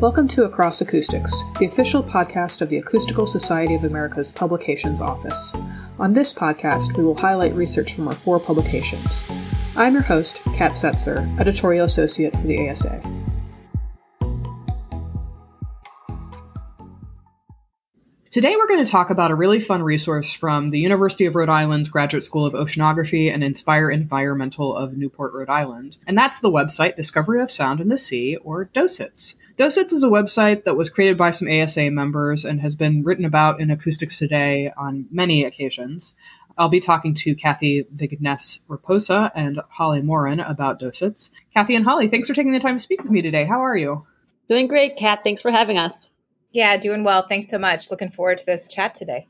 Welcome to Across Acoustics, the official podcast of the Acoustical Society of America's Publications Office. On this podcast, we will highlight research from our four publications. I'm your host, Kat Setzer, editorial associate for the ASA. Today, we're going to talk about a really fun resource from the University of Rhode Island's Graduate School of Oceanography and Inspire Environmental of Newport, Rhode Island. And that's the website Discovery of Sound in the Sea, or DOSITS. DOSITS is a website that was created by some ASA members and has been written about in Acoustics Today on many occasions. I'll be talking to Kathy Vignes Raposa and Holly Morin about DOSITS. Kathy and Holly, thanks for taking the time to speak with me today. How are you? Doing great, Kat. Thanks for having us. Yeah, doing well. Thanks so much. Looking forward to this chat today.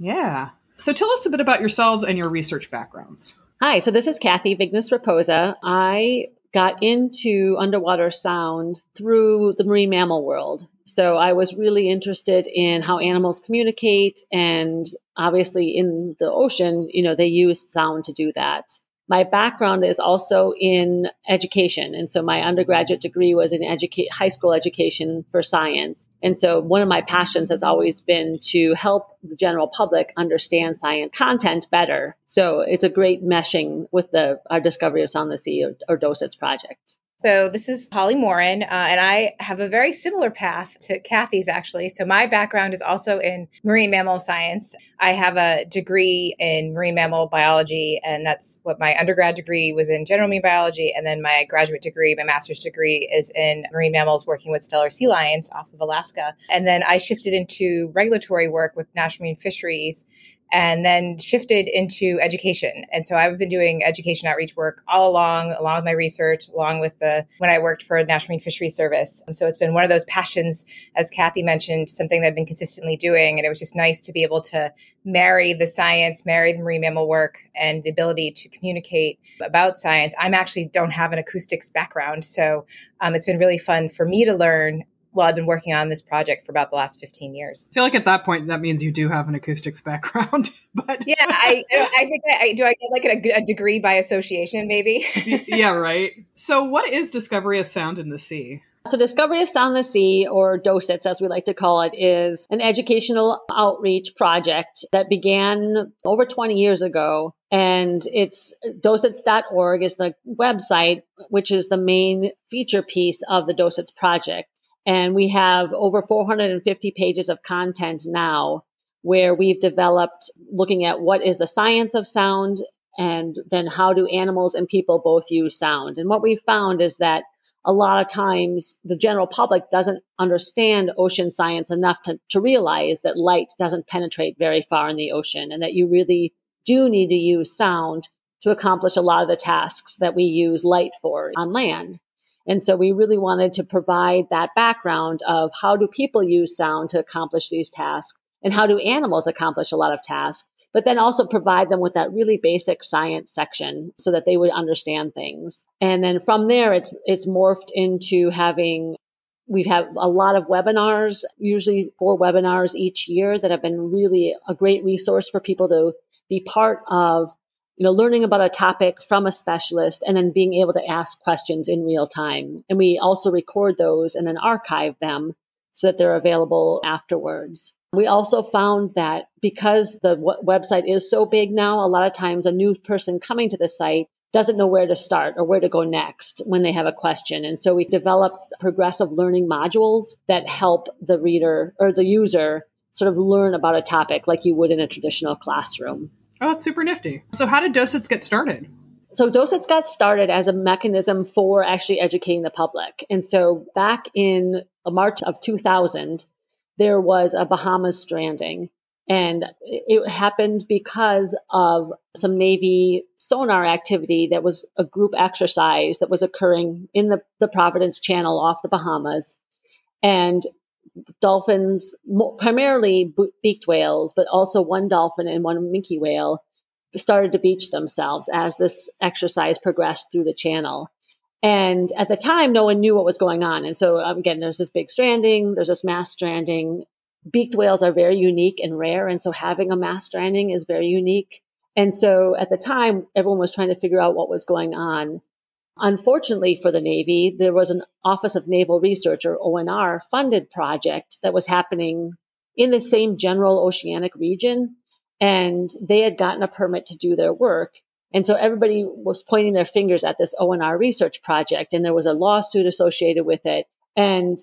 Yeah. So tell us a bit about yourselves and your research backgrounds. Hi, so this is Kathy Vigness-Raposa. I got into underwater sound through the marine mammal world. So I was really interested in how animals communicate and obviously in the ocean, you know, they use sound to do that. My background is also in education. And so my undergraduate degree was in educate, high school education for science. And so one of my passions has always been to help the general public understand science content better. So it's a great meshing with the our Discovery of Sound the Sea or, or DOSITS project. So, this is Holly Morin, uh, and I have a very similar path to Kathy's actually. So, my background is also in marine mammal science. I have a degree in marine mammal biology, and that's what my undergrad degree was in general marine biology. And then my graduate degree, my master's degree, is in marine mammals working with Steller sea lions off of Alaska. And then I shifted into regulatory work with National Marine Fisheries and then shifted into education. And so I've been doing education outreach work all along, along with my research, along with the when I worked for National Marine Fisheries Service. And so it's been one of those passions, as Kathy mentioned, something that I've been consistently doing. And it was just nice to be able to marry the science, marry the marine mammal work, and the ability to communicate about science. I'm actually don't have an acoustics background, so um, it's been really fun for me to learn well, I've been working on this project for about the last 15 years. I feel like at that point, that means you do have an acoustics background. but yeah, I, I think I, do I get like a, a degree by association, maybe? yeah, right. So, what is Discovery of Sound in the Sea? So, Discovery of Sound in the Sea, or DOSITS as we like to call it, is an educational outreach project that began over 20 years ago. And it's dosits.org is the website, which is the main feature piece of the DOSITS project. And we have over 450 pages of content now where we've developed looking at what is the science of sound and then how do animals and people both use sound. And what we found is that a lot of times the general public doesn't understand ocean science enough to, to realize that light doesn't penetrate very far in the ocean and that you really do need to use sound to accomplish a lot of the tasks that we use light for on land. And so we really wanted to provide that background of how do people use sound to accomplish these tasks and how do animals accomplish a lot of tasks, but then also provide them with that really basic science section so that they would understand things. And then from there, it's, it's morphed into having we have had a lot of webinars, usually four webinars each year that have been really a great resource for people to be part of you know, learning about a topic from a specialist and then being able to ask questions in real time. And we also record those and then archive them so that they're available afterwards. We also found that because the w- website is so big now, a lot of times a new person coming to the site doesn't know where to start or where to go next when they have a question. And so we developed progressive learning modules that help the reader or the user sort of learn about a topic like you would in a traditional classroom. Oh, that's super nifty. So, how did DOSITS get started? So, DOSITS got started as a mechanism for actually educating the public. And so, back in March of 2000, there was a Bahamas stranding. And it happened because of some Navy sonar activity that was a group exercise that was occurring in the, the Providence Channel off the Bahamas. And dolphins, primarily beaked whales, but also one dolphin and one minke whale, started to beach themselves as this exercise progressed through the channel. And at the time, no one knew what was going on. And so, um, again, there's this big stranding, there's this mass stranding. Beaked whales are very unique and rare. And so, having a mass stranding is very unique. And so, at the time, everyone was trying to figure out what was going on. Unfortunately for the Navy, there was an Office of Naval Research or ONR funded project that was happening in the same general oceanic region. And they had gotten a permit to do their work. And so everybody was pointing their fingers at this ONR research project, and there was a lawsuit associated with it. And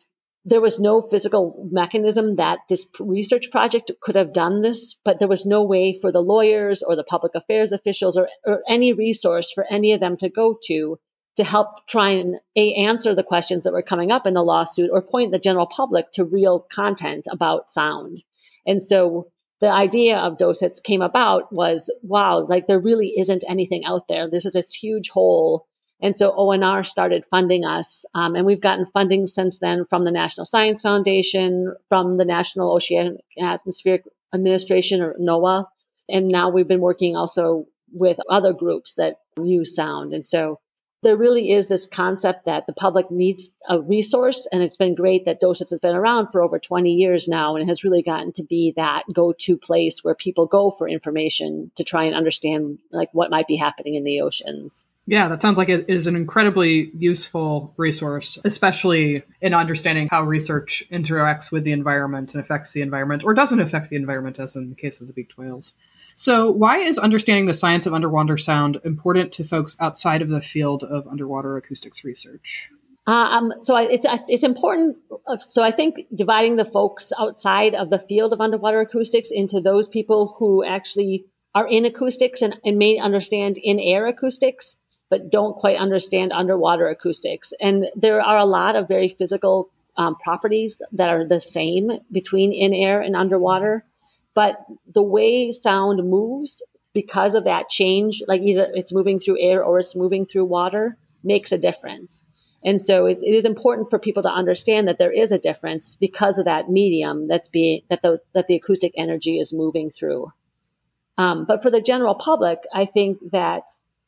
there was no physical mechanism that this research project could have done this, but there was no way for the lawyers or the public affairs officials or, or any resource for any of them to go to to help try and a, answer the questions that were coming up in the lawsuit or point the general public to real content about sound. And so the idea of DOSITS came about was wow, like there really isn't anything out there. This is this huge hole. And so ONR started funding us. Um, and we've gotten funding since then from the National Science Foundation, from the National Oceanic and Atmospheric Administration, or NOAA. And now we've been working also with other groups that use sound. And so there really is this concept that the public needs a resource. And it's been great that DOSITS has been around for over 20 years now and has really gotten to be that go to place where people go for information to try and understand like what might be happening in the oceans. Yeah, that sounds like it is an incredibly useful resource, especially in understanding how research interacts with the environment and affects the environment or doesn't affect the environment, as in the case of the beaked whales. So, why is understanding the science of underwater sound important to folks outside of the field of underwater acoustics research? Uh, um, so it's it's important. Uh, so I think dividing the folks outside of the field of underwater acoustics into those people who actually are in acoustics and, and may understand in air acoustics, but don't quite understand underwater acoustics. And there are a lot of very physical um, properties that are the same between in air and underwater. But the way sound moves because of that change, like either it's moving through air or it's moving through water, makes a difference. And so it, it is important for people to understand that there is a difference because of that medium that's being that the that the acoustic energy is moving through. Um, but for the general public, I think that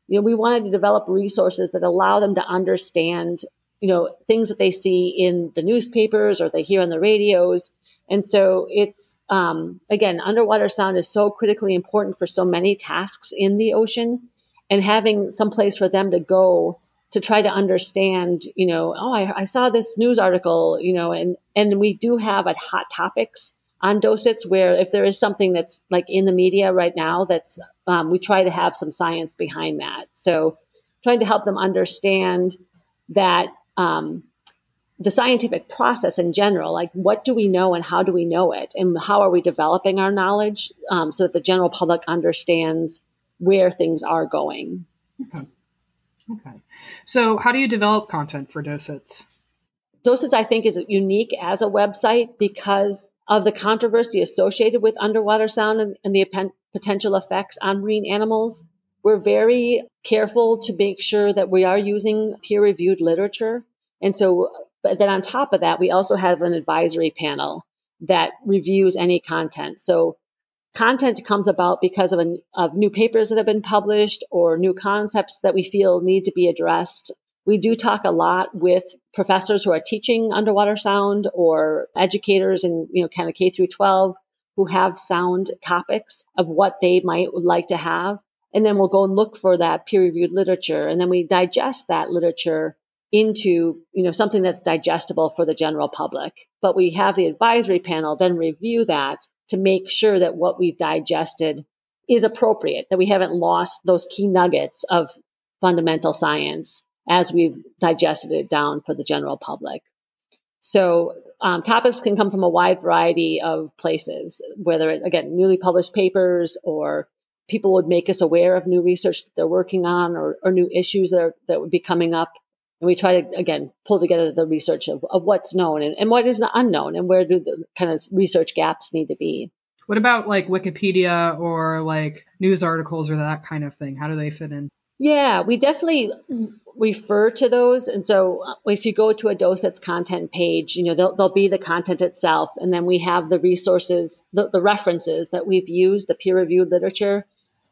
you know we wanted to develop resources that allow them to understand you know things that they see in the newspapers or they hear on the radios. And so it's um, again, underwater sound is so critically important for so many tasks in the ocean, and having some place for them to go to try to understand, you know, oh, I, I saw this news article, you know, and and we do have a hot topics on DOSITS where if there is something that's like in the media right now, that's um, we try to have some science behind that. So trying to help them understand that um, the scientific process in general, like what do we know and how do we know it, and how are we developing our knowledge um, so that the general public understands where things are going. Okay. Okay. So, how do you develop content for DOSITS? DOSITS, I think, is unique as a website because of the controversy associated with underwater sound and, and the potential effects on marine animals. We're very careful to make sure that we are using peer reviewed literature. And so but then on top of that, we also have an advisory panel that reviews any content. So content comes about because of, of new papers that have been published or new concepts that we feel need to be addressed. We do talk a lot with professors who are teaching underwater sound or educators in, you know, kind of K through 12 who have sound topics of what they might like to have. And then we'll go and look for that peer reviewed literature. And then we digest that literature into you know something that's digestible for the general public. But we have the advisory panel then review that to make sure that what we've digested is appropriate that we haven't lost those key nuggets of fundamental science as we've digested it down for the general public. So um, topics can come from a wide variety of places whether again newly published papers or people would make us aware of new research that they're working on or, or new issues that, are, that would be coming up and we try to, again, pull together the research of, of what's known and, and what is unknown and where do the kind of research gaps need to be. What about like Wikipedia or like news articles or that kind of thing? How do they fit in? Yeah, we definitely refer to those. And so uh, if you go to a DOSITS content page, you know, they'll, there'll be the content itself. And then we have the resources, the, the references that we've used, the peer reviewed literature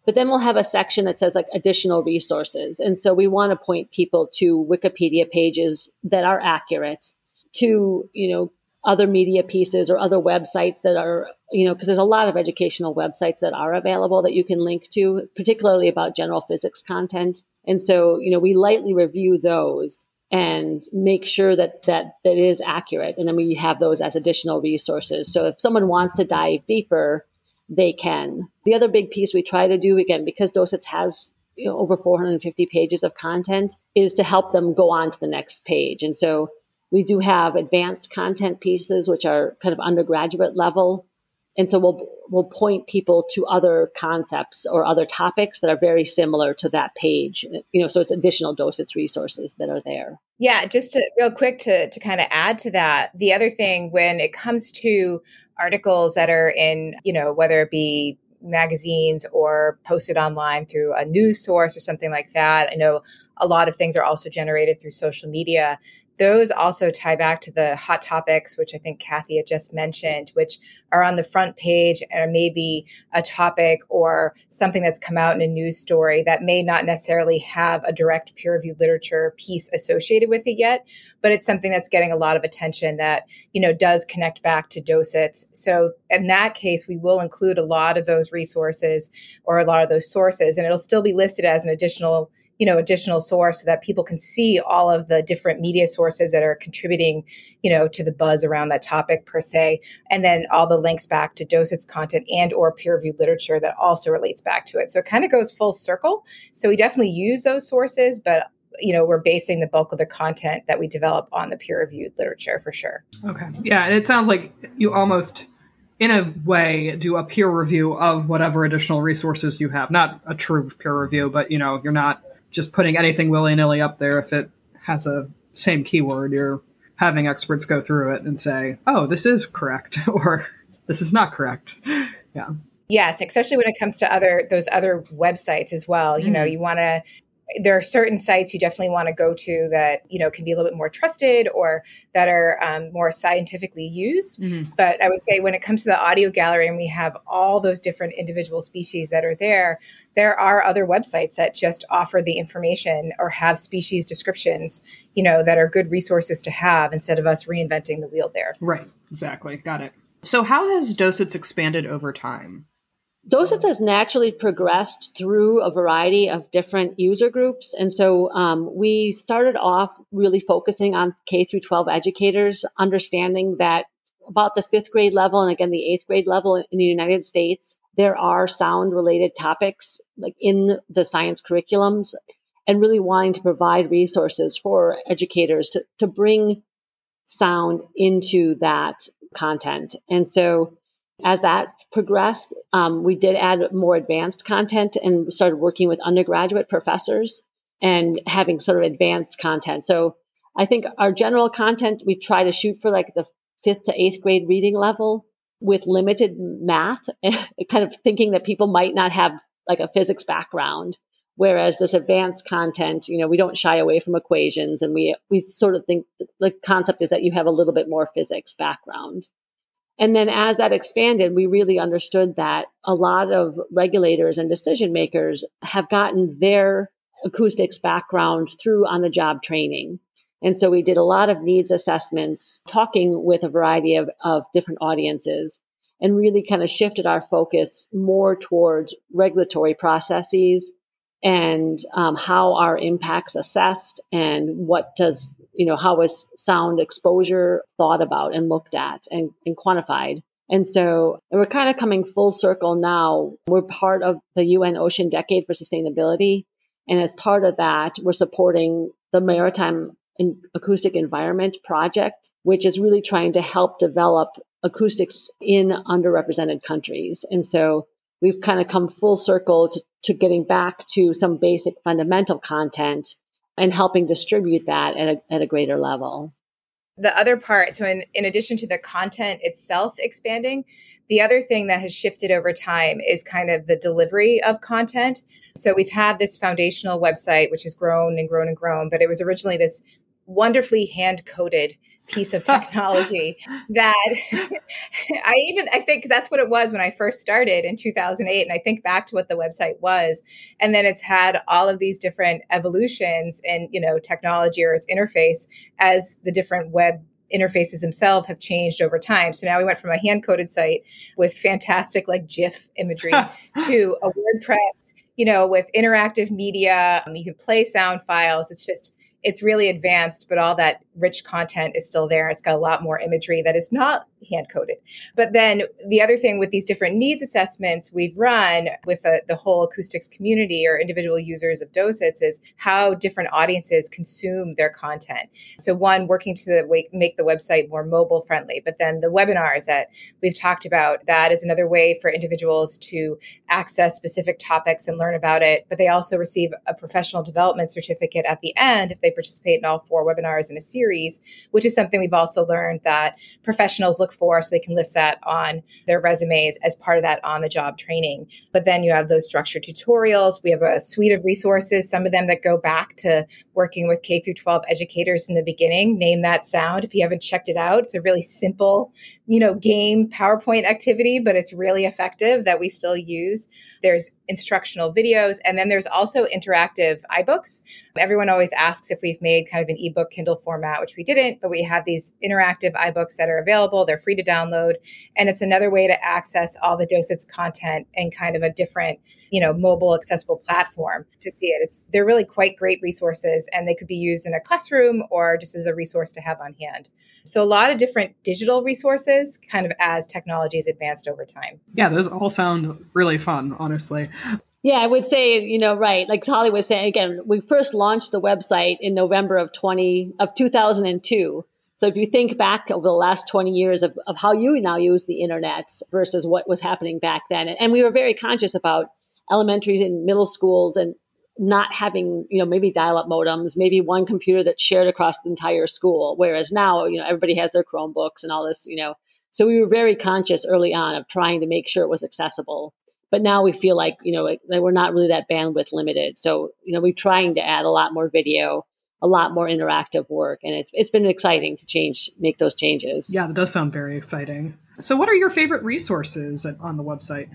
but then we'll have a section that says like additional resources. And so we want to point people to Wikipedia pages that are accurate, to, you know, other media pieces or other websites that are, you know, because there's a lot of educational websites that are available that you can link to, particularly about general physics content. And so, you know, we lightly review those and make sure that that that is accurate. And then we have those as additional resources. So if someone wants to dive deeper, they can. The other big piece we try to do again because DOSITS has you know, over 450 pages of content is to help them go on to the next page. And so we do have advanced content pieces, which are kind of undergraduate level. And so we'll, we'll point people to other concepts or other topics that are very similar to that page. You know, so it's additional DOSITS resources that are there. Yeah, just to real quick to, to kind of add to that, the other thing when it comes to articles that are in, you know, whether it be magazines or posted online through a news source or something like that. I know a lot of things are also generated through social media those also tie back to the hot topics, which I think Kathy had just mentioned, which are on the front page or maybe a topic or something that's come out in a news story that may not necessarily have a direct peer reviewed literature piece associated with it yet, but it's something that's getting a lot of attention that, you know, does connect back to DOSITS. So in that case, we will include a lot of those resources or a lot of those sources, and it'll still be listed as an additional you know additional source so that people can see all of the different media sources that are contributing you know to the buzz around that topic per se. And then all the links back to DOSITS content and or peer reviewed literature that also relates back to it. So it kind of goes full circle. So we definitely use those sources but you know we're basing the bulk of the content that we develop on the peer reviewed literature for sure. Okay. Yeah and it sounds like you almost in a way do a peer review of whatever additional resources you have. Not a true peer review but you know you're not just putting anything willy nilly up there if it has a same keyword. You're having experts go through it and say, oh, this is correct or this is not correct. Yeah. Yes, especially when it comes to other those other websites as well. You know, mm-hmm. you want to there are certain sites you definitely want to go to that you know can be a little bit more trusted or that are um, more scientifically used. Mm-hmm. but i would say when it comes to the audio gallery and we have all those different individual species that are there there are other websites that just offer the information or have species descriptions you know that are good resources to have instead of us reinventing the wheel there. Right exactly got it. So how has DOSITS expanded over time DOSITS has naturally progressed through a variety of different user groups. And so um, we started off really focusing on K through 12 educators, understanding that about the fifth grade level and again the eighth grade level in the United States, there are sound related topics like in the science curriculums and really wanting to provide resources for educators to, to bring sound into that content. And so as that progressed, um, we did add more advanced content and started working with undergraduate professors and having sort of advanced content. So I think our general content, we try to shoot for like the fifth to eighth grade reading level with limited math, kind of thinking that people might not have like a physics background. Whereas this advanced content, you know, we don't shy away from equations and we, we sort of think the concept is that you have a little bit more physics background. And then as that expanded, we really understood that a lot of regulators and decision makers have gotten their acoustics background through on the job training. And so we did a lot of needs assessments, talking with a variety of, of different audiences, and really kind of shifted our focus more towards regulatory processes and um, how are impacts assessed and what does you know how is sound exposure thought about and looked at and, and quantified. And so we're kind of coming full circle now. We're part of the un ocean decade for sustainability. And as part of that we're supporting the maritime acoustic environment project which is really trying to help develop acoustics in underrepresented countries. And so we've kind of come full circle to, to getting back to some basic fundamental content and helping distribute that at a, at a greater level. The other part so in, in addition to the content itself expanding the other thing that has shifted over time is kind of the delivery of content. So we've had this foundational website which has grown and grown and grown but it was originally this wonderfully hand coded piece of technology that I even I think that's what it was when I first started in 2008 and I think back to what the website was and then it's had all of these different evolutions in you know technology or its interface as the different web interfaces themselves have changed over time. So now we went from a hand coded site with fantastic like GIF imagery to a WordPress, you know, with interactive media. Um, you can play sound files. It's just it's really advanced, but all that rich content is still there. It's got a lot more imagery that is not hand coded. But then the other thing with these different needs assessments we've run with a, the whole acoustics community or individual users of DOSITS is how different audiences consume their content. So one, working to make the website more mobile friendly, but then the webinars that we've talked about, that is another way for individuals to access specific topics and learn about it. But they also receive a professional development certificate at the end if they participate in all four webinars in a series, which is something we've also learned that professionals look for so they can list that on their resumes as part of that on the job training. But then you have those structured tutorials. We have a suite of resources, some of them that go back to working with K through 12 educators in the beginning. Name that sound if you haven't checked it out. It's a really simple, you know, game PowerPoint activity, but it's really effective that we still use. There's instructional videos, and then there's also interactive iBooks. Everyone always asks if we've made kind of an ebook Kindle format, which we didn't, but we have these interactive iBooks that are available. They're free to download, and it's another way to access all the DOSITS content in kind of a different, you know, mobile accessible platform to see it. It's they're really quite great resources, and they could be used in a classroom or just as a resource to have on hand. So a lot of different digital resources, kind of as technology has advanced over time. Yeah, those all sound really fun, honestly. Yeah, I would say, you know, right. Like Holly was saying, again, we first launched the website in November of 20, of 2002. So if you think back over the last 20 years of, of how you now use the internet versus what was happening back then. And, and we were very conscious about elementaries and middle schools and not having, you know, maybe dial up modems, maybe one computer that's shared across the entire school. Whereas now, you know, everybody has their Chromebooks and all this, you know. So we were very conscious early on of trying to make sure it was accessible. But now we feel like, you know, like, we're not really that bandwidth limited. So, you know, we're trying to add a lot more video, a lot more interactive work. And it's, it's been exciting to change, make those changes. Yeah, that does sound very exciting. So, what are your favorite resources on the website?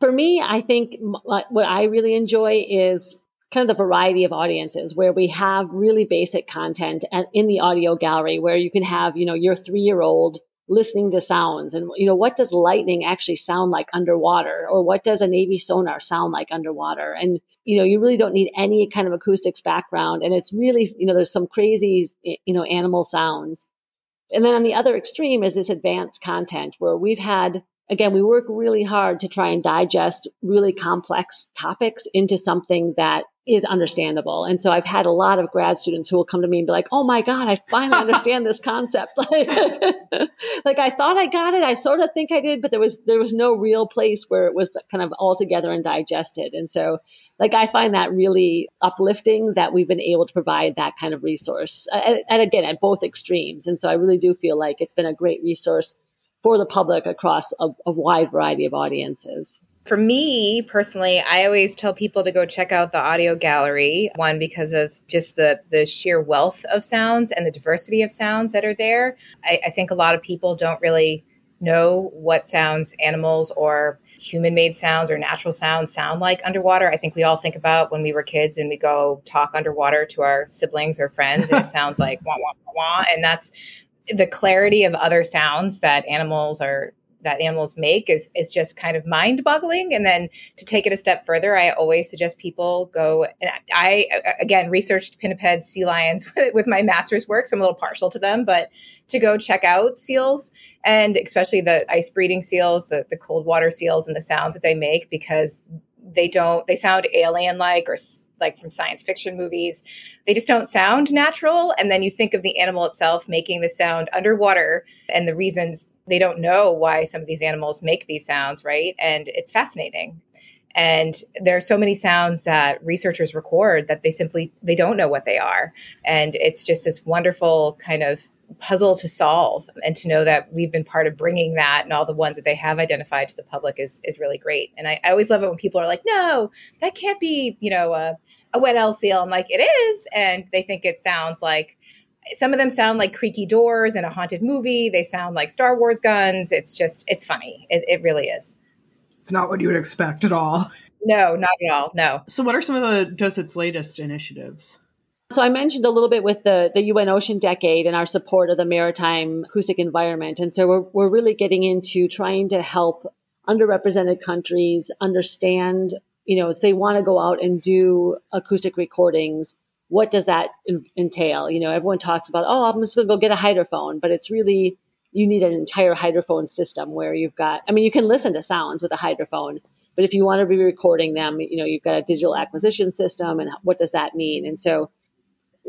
For me, I think what I really enjoy is kind of the variety of audiences where we have really basic content and in the audio gallery where you can have, you know, your three year old listening to sounds and, you know, what does lightning actually sound like underwater or what does a Navy sonar sound like underwater? And, you know, you really don't need any kind of acoustics background. And it's really, you know, there's some crazy, you know, animal sounds. And then on the other extreme is this advanced content where we've had again, we work really hard to try and digest really complex topics into something that is understandable. And so I've had a lot of grad students who will come to me and be like, "Oh my god, I finally understand this concept." like, like I thought I got it. I sort of think I did, but there was there was no real place where it was kind of all together and digested. And so like I find that really uplifting that we've been able to provide that kind of resource. And, and again, at both extremes. And so I really do feel like it's been a great resource for the public across a, a wide variety of audiences. For me personally, I always tell people to go check out the audio gallery. One, because of just the the sheer wealth of sounds and the diversity of sounds that are there. I, I think a lot of people don't really know what sounds animals or human made sounds or natural sounds sound like underwater. I think we all think about when we were kids and we go talk underwater to our siblings or friends and it sounds like wah, wah, wah, wah. And that's the clarity of other sounds that animals are that animals make is is just kind of mind boggling and then to take it a step further i always suggest people go and i again researched pinnipeds sea lions with my master's work so i'm a little partial to them but to go check out seals and especially the ice breeding seals the, the cold water seals and the sounds that they make because they don't they sound alien like or like from science fiction movies. They just don't sound natural. And then you think of the animal itself making the sound underwater and the reasons they don't know why some of these animals make these sounds, right? And it's fascinating. And there are so many sounds that researchers record that they simply they don't know what they are. And it's just this wonderful kind of puzzle to solve and to know that we've been part of bringing that and all the ones that they have identified to the public is is really great. And I, I always love it when people are like no that can't be you know a, a Weddell seal. I'm like it is. And they think it sounds like some of them sound like creaky doors in a haunted movie. They sound like star wars guns. It's just it's funny. It, it really is. It's not what you would expect at all. No not at all. No. So what are some of the DOSITS' latest initiatives So I mentioned a little bit with the, the UN Ocean Decade and our support of the maritime acoustic environment. And so we're, we're really getting into trying to help underrepresented countries understand, you know, if they want to go out and do acoustic recordings, what does that entail? You know, everyone talks about, oh, I'm just going to go get a hydrophone, but it's really, you need an entire hydrophone system where you've got, I mean, you can listen to sounds with a hydrophone, but if you want to be recording them, you know, you've got a digital acquisition system and what does that mean? And so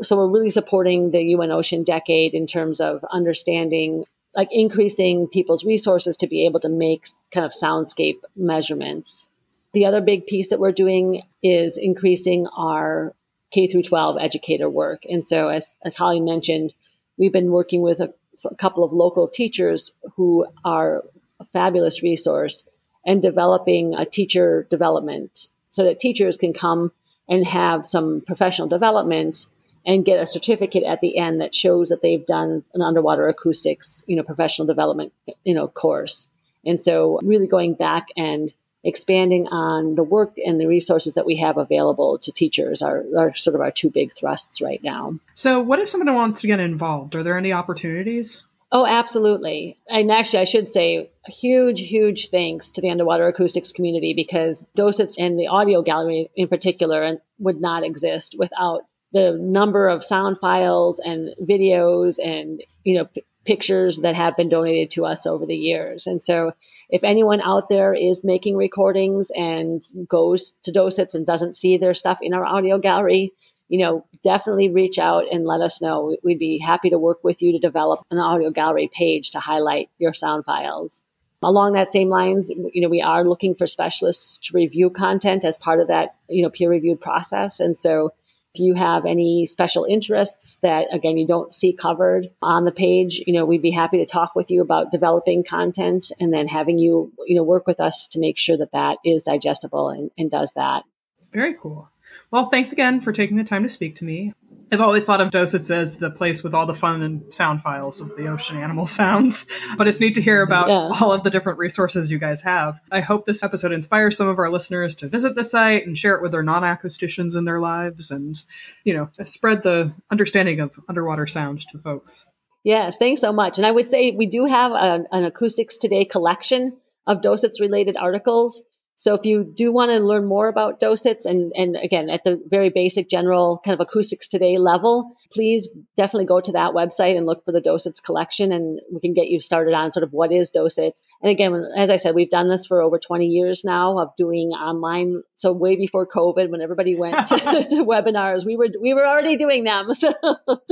so we're really supporting the UN Ocean Decade in terms of understanding, like increasing people's resources to be able to make kind of soundscape measurements. The other big piece that we're doing is increasing our K through 12 educator work. And so, as, as Holly mentioned, we've been working with a, a couple of local teachers who are a fabulous resource and developing a teacher development so that teachers can come and have some professional development and get a certificate at the end that shows that they've done an underwater acoustics, you know, professional development, you know, course. And so really going back and expanding on the work and the resources that we have available to teachers are, are sort of our two big thrusts right now. So what if someone wants to get involved? Are there any opportunities? Oh, absolutely. And actually, I should say a huge, huge thanks to the underwater acoustics community because DOSITS and the audio gallery in particular would not exist without the number of sound files and videos and you know p- pictures that have been donated to us over the years. And so if anyone out there is making recordings and goes to Dosits and doesn't see their stuff in our audio gallery, you know, definitely reach out and let us know. We'd be happy to work with you to develop an audio gallery page to highlight your sound files. Along that same lines, you know, we are looking for specialists to review content as part of that, you know, peer reviewed process. And so if you have any special interests that, again, you don't see covered on the page, you know, we'd be happy to talk with you about developing content and then having you, you know, work with us to make sure that that is digestible and, and does that. Very cool. Well, thanks again for taking the time to speak to me. I've always thought of Dosits as the place with all the fun and sound files of the ocean animal sounds, but it's neat to hear about yeah. all of the different resources you guys have. I hope this episode inspires some of our listeners to visit the site and share it with their non-acousticians in their lives and, you know, spread the understanding of underwater sound to folks. Yes, thanks so much. And I would say we do have a, an Acoustics Today collection of Dosits related articles. So if you do want to learn more about dosits and, and again, at the very basic general kind of acoustics today level, please definitely go to that website and look for the dosits collection and we can get you started on sort of what is dosits. And again, as I said, we've done this for over 20 years now of doing online. So way before COVID, when everybody went to, to webinars, we were, we were already doing them. So.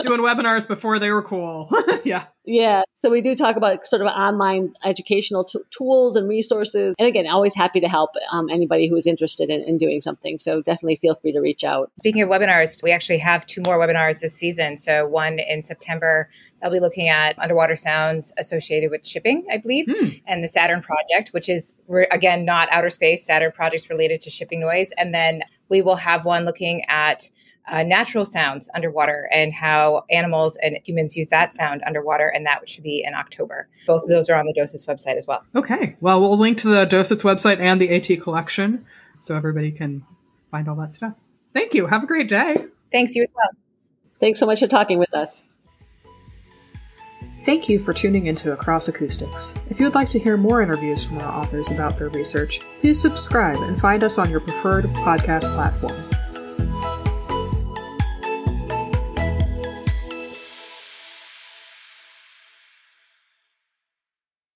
doing webinars before they were cool. yeah. Yeah. So we do talk about sort of online educational t- tools and resources. And again, always happy to help um, anybody who is interested in, in doing something. So definitely feel free to reach out. Speaking of webinars, we actually have two more webinars this season. And so one in September, they'll be looking at underwater sounds associated with shipping, I believe, mm. and the Saturn project, which is again not outer space. Saturn projects related to shipping noise. And then we will have one looking at uh, natural sounds underwater and how animals and humans use that sound underwater. And that should be in October. Both of those are on the Dosits website as well. Okay. Well, we'll link to the Dosits website and the AT collection so everybody can find all that stuff. Thank you. Have a great day. Thanks. You as well. Thanks so much for talking with us. Thank you for tuning into Across Acoustics. If you would like to hear more interviews from our authors about their research, please subscribe and find us on your preferred podcast platform.